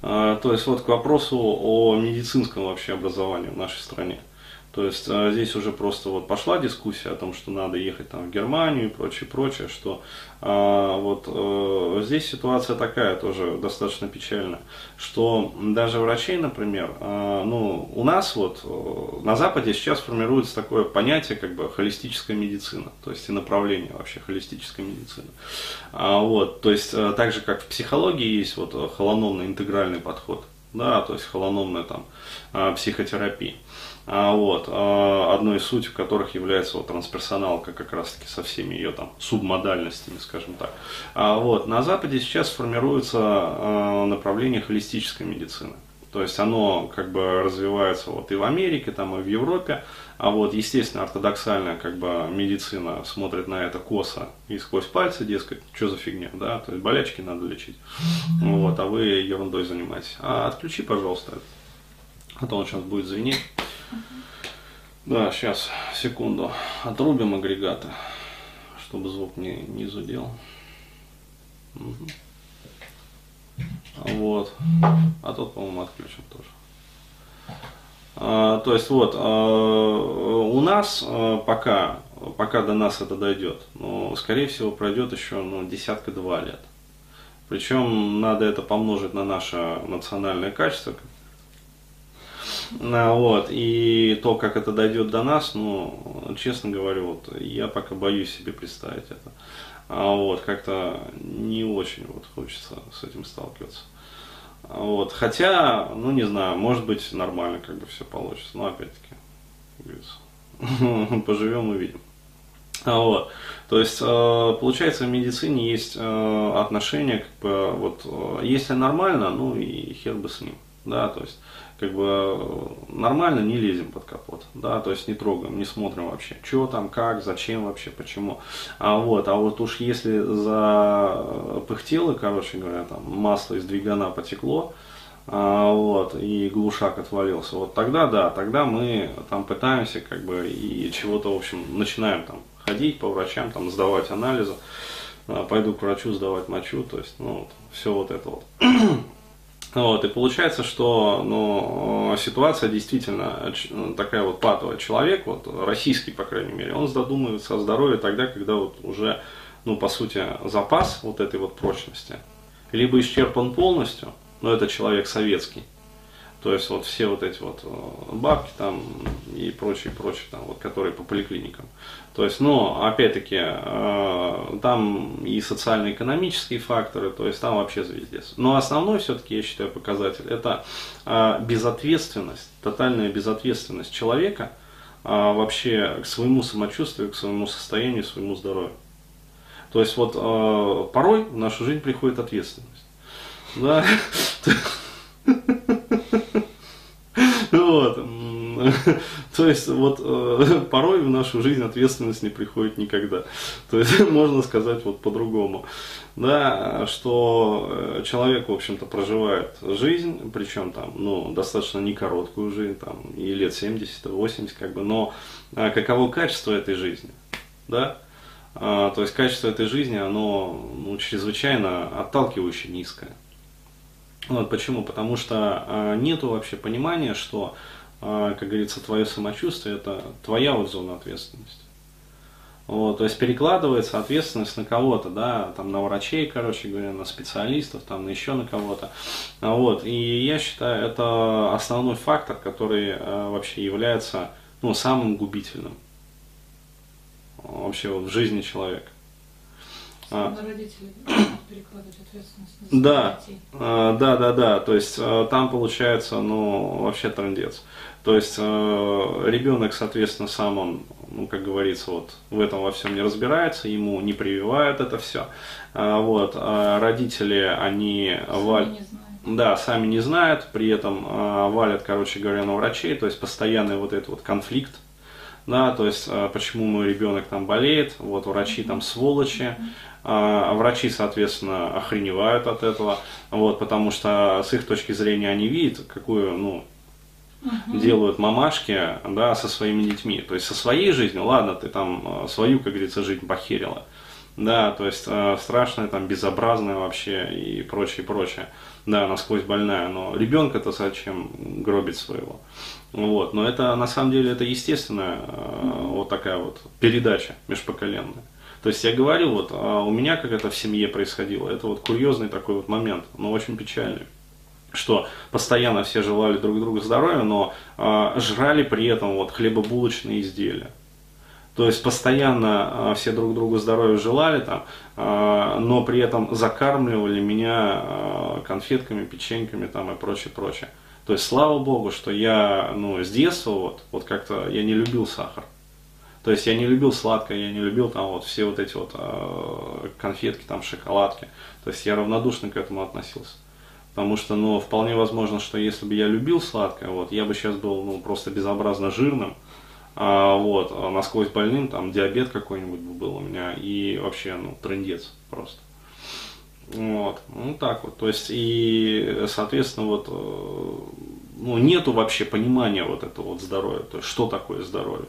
То есть вот к вопросу о медицинском вообще образовании в нашей стране. То есть а, здесь уже просто вот пошла дискуссия о том, что надо ехать там в Германию и прочее, прочее, что а, вот а, здесь ситуация такая тоже достаточно печальная, что даже врачей, например, а, ну у нас вот э, на Западе сейчас формируется такое понятие как бы холистическая медицина, то есть и направление вообще холистической медицины. А, вот, то есть а, так же как в психологии есть вот холономный интегральный подход, да, то есть холономная там психотерапия. А, вот, а, одной из сутью которых является вот трансперсоналка как раз-таки со всеми ее там субмодальностями, скажем так. А, вот, на Западе сейчас формируется направление холистической медицины. То есть оно как бы развивается вот и в Америке, там и в Европе. А вот, естественно, ортодоксальная как бы медицина смотрит на это косо и сквозь пальцы, дескать, что за фигня, да, то есть болячки надо лечить. Вот, а вы ерундой занимаетесь. А отключи, пожалуйста, это. А то он сейчас будет звенеть. Да, сейчас, секунду. Отрубим агрегаты, чтобы звук не, не зудел. Угу. Вот. А тот, по-моему, отключен тоже. А, то есть вот, а, у нас а, пока, пока до нас это дойдет, но, скорее всего, пройдет еще ну, десятка-два лет. Причем надо это помножить на наше национальное качество, вот, и то, как это дойдет до нас, ну, честно говорю, вот, я пока боюсь себе представить это. А вот, как-то не очень вот хочется с этим сталкиваться. А вот, хотя, ну не знаю, может быть нормально как бы все получится, но опять-таки, поживем увидим. А вот, то есть, э, получается, в медицине есть э, отношение, как бы, вот, э, если нормально, ну и хер бы с ним, да, то есть, как бы нормально не лезем под капот, да, то есть не трогаем, не смотрим вообще, что там, как, зачем вообще, почему. А вот, а вот уж если за пыхтело, короче говоря, там масло из двигана потекло, а, вот, и глушак отвалился, вот тогда, да, тогда мы там пытаемся, как бы, и чего-то, в общем, начинаем там ходить по врачам, там, сдавать анализы, а, пойду к врачу сдавать мочу, то есть, ну, вот, все вот это вот. Вот, и получается, что ну, ситуация действительно такая вот патовая. Человек, вот, российский, по крайней мере, он задумывается о здоровье тогда, когда вот уже, ну, по сути, запас вот этой вот прочности либо исчерпан полностью, но это человек советский, то есть вот все вот эти вот э, бабки там и прочие, прочие, там, вот, которые по поликлиникам. То есть, но опять-таки, э, там и социально-экономические факторы, то есть там вообще звездец. Но основной все-таки, я считаю, показатель, это э, безответственность, тотальная безответственность человека вообще к своему самочувствию, к своему состоянию, к своему здоровью. То есть вот порой в нашу жизнь приходит ответственность. Да? Вот. То есть вот э, порой в нашу жизнь ответственность не приходит никогда. То есть можно сказать вот по-другому. Да, что э, человек, в общем-то, проживает жизнь, причем там, ну, достаточно не короткую жизнь, там, и лет 70, 80, как бы, но а каково качество этой жизни, да? А, то есть качество этой жизни, оно ну, чрезвычайно отталкивающе низкое. Вот почему? Потому что э, нету вообще понимания, что, как говорится, твое самочувствие это твоя вот зона ответственности. Вот, то есть перекладывается ответственность на кого-то, да, там на врачей, короче говоря, на специалистов, там на еще на кого-то. Вот, и я считаю, это основной фактор, который э, вообще является ну, самым губительным вообще вот, в жизни человека. А. родители перекладывать ответственность на да, а, да, да, да. То есть а, там получается, ну, вообще трендец. То есть а, ребенок, соответственно, сам он, ну, как говорится, вот в этом во всем не разбирается, ему не прививают это все. А, вот, а родители, они валят. Да, сами не знают, при этом а, валят, короче говоря, на врачей, то есть постоянный вот этот вот конфликт, да, то есть а, почему мой ребенок там болеет, вот врачи там сволочи, а врачи, соответственно, охреневают от этого, вот, потому что с их точки зрения они видят, какую, ну, угу. делают мамашки, да, со своими детьми. То есть со своей жизнью, ладно, ты там а, свою, как говорится, жизнь похерила, да, то есть э, страшная, там, безобразная вообще и прочее, прочее, да, насквозь больная, но ребенка-то зачем гробить своего, вот, но это, на самом деле, это естественная э, вот такая вот передача межпоколенная. То есть я говорил, вот а у меня как это в семье происходило, это вот курьезный такой вот момент, но очень печальный что постоянно все желали друг другу здоровья, но э, жрали при этом вот хлебобулочные изделия. То есть постоянно э, все друг другу здоровья желали там, э, но при этом закармливали меня э, конфетками, печеньками там и прочее, прочее. То есть слава богу, что я ну, с детства вот, вот как-то я не любил сахар. То есть я не любил сладкое, я не любил там вот все вот эти вот конфетки, там шоколадки. То есть я равнодушно к этому относился. Потому что, ну, вполне возможно, что если бы я любил сладкое, вот, я бы сейчас был, ну, просто безобразно жирным, а, вот, а насквозь больным, там, диабет какой-нибудь был у меня, и вообще, ну, трендец просто. Вот, ну так вот, то есть, и, соответственно, вот, э, ну, нету вообще понимания вот этого вот здоровья, то есть, что такое здоровье.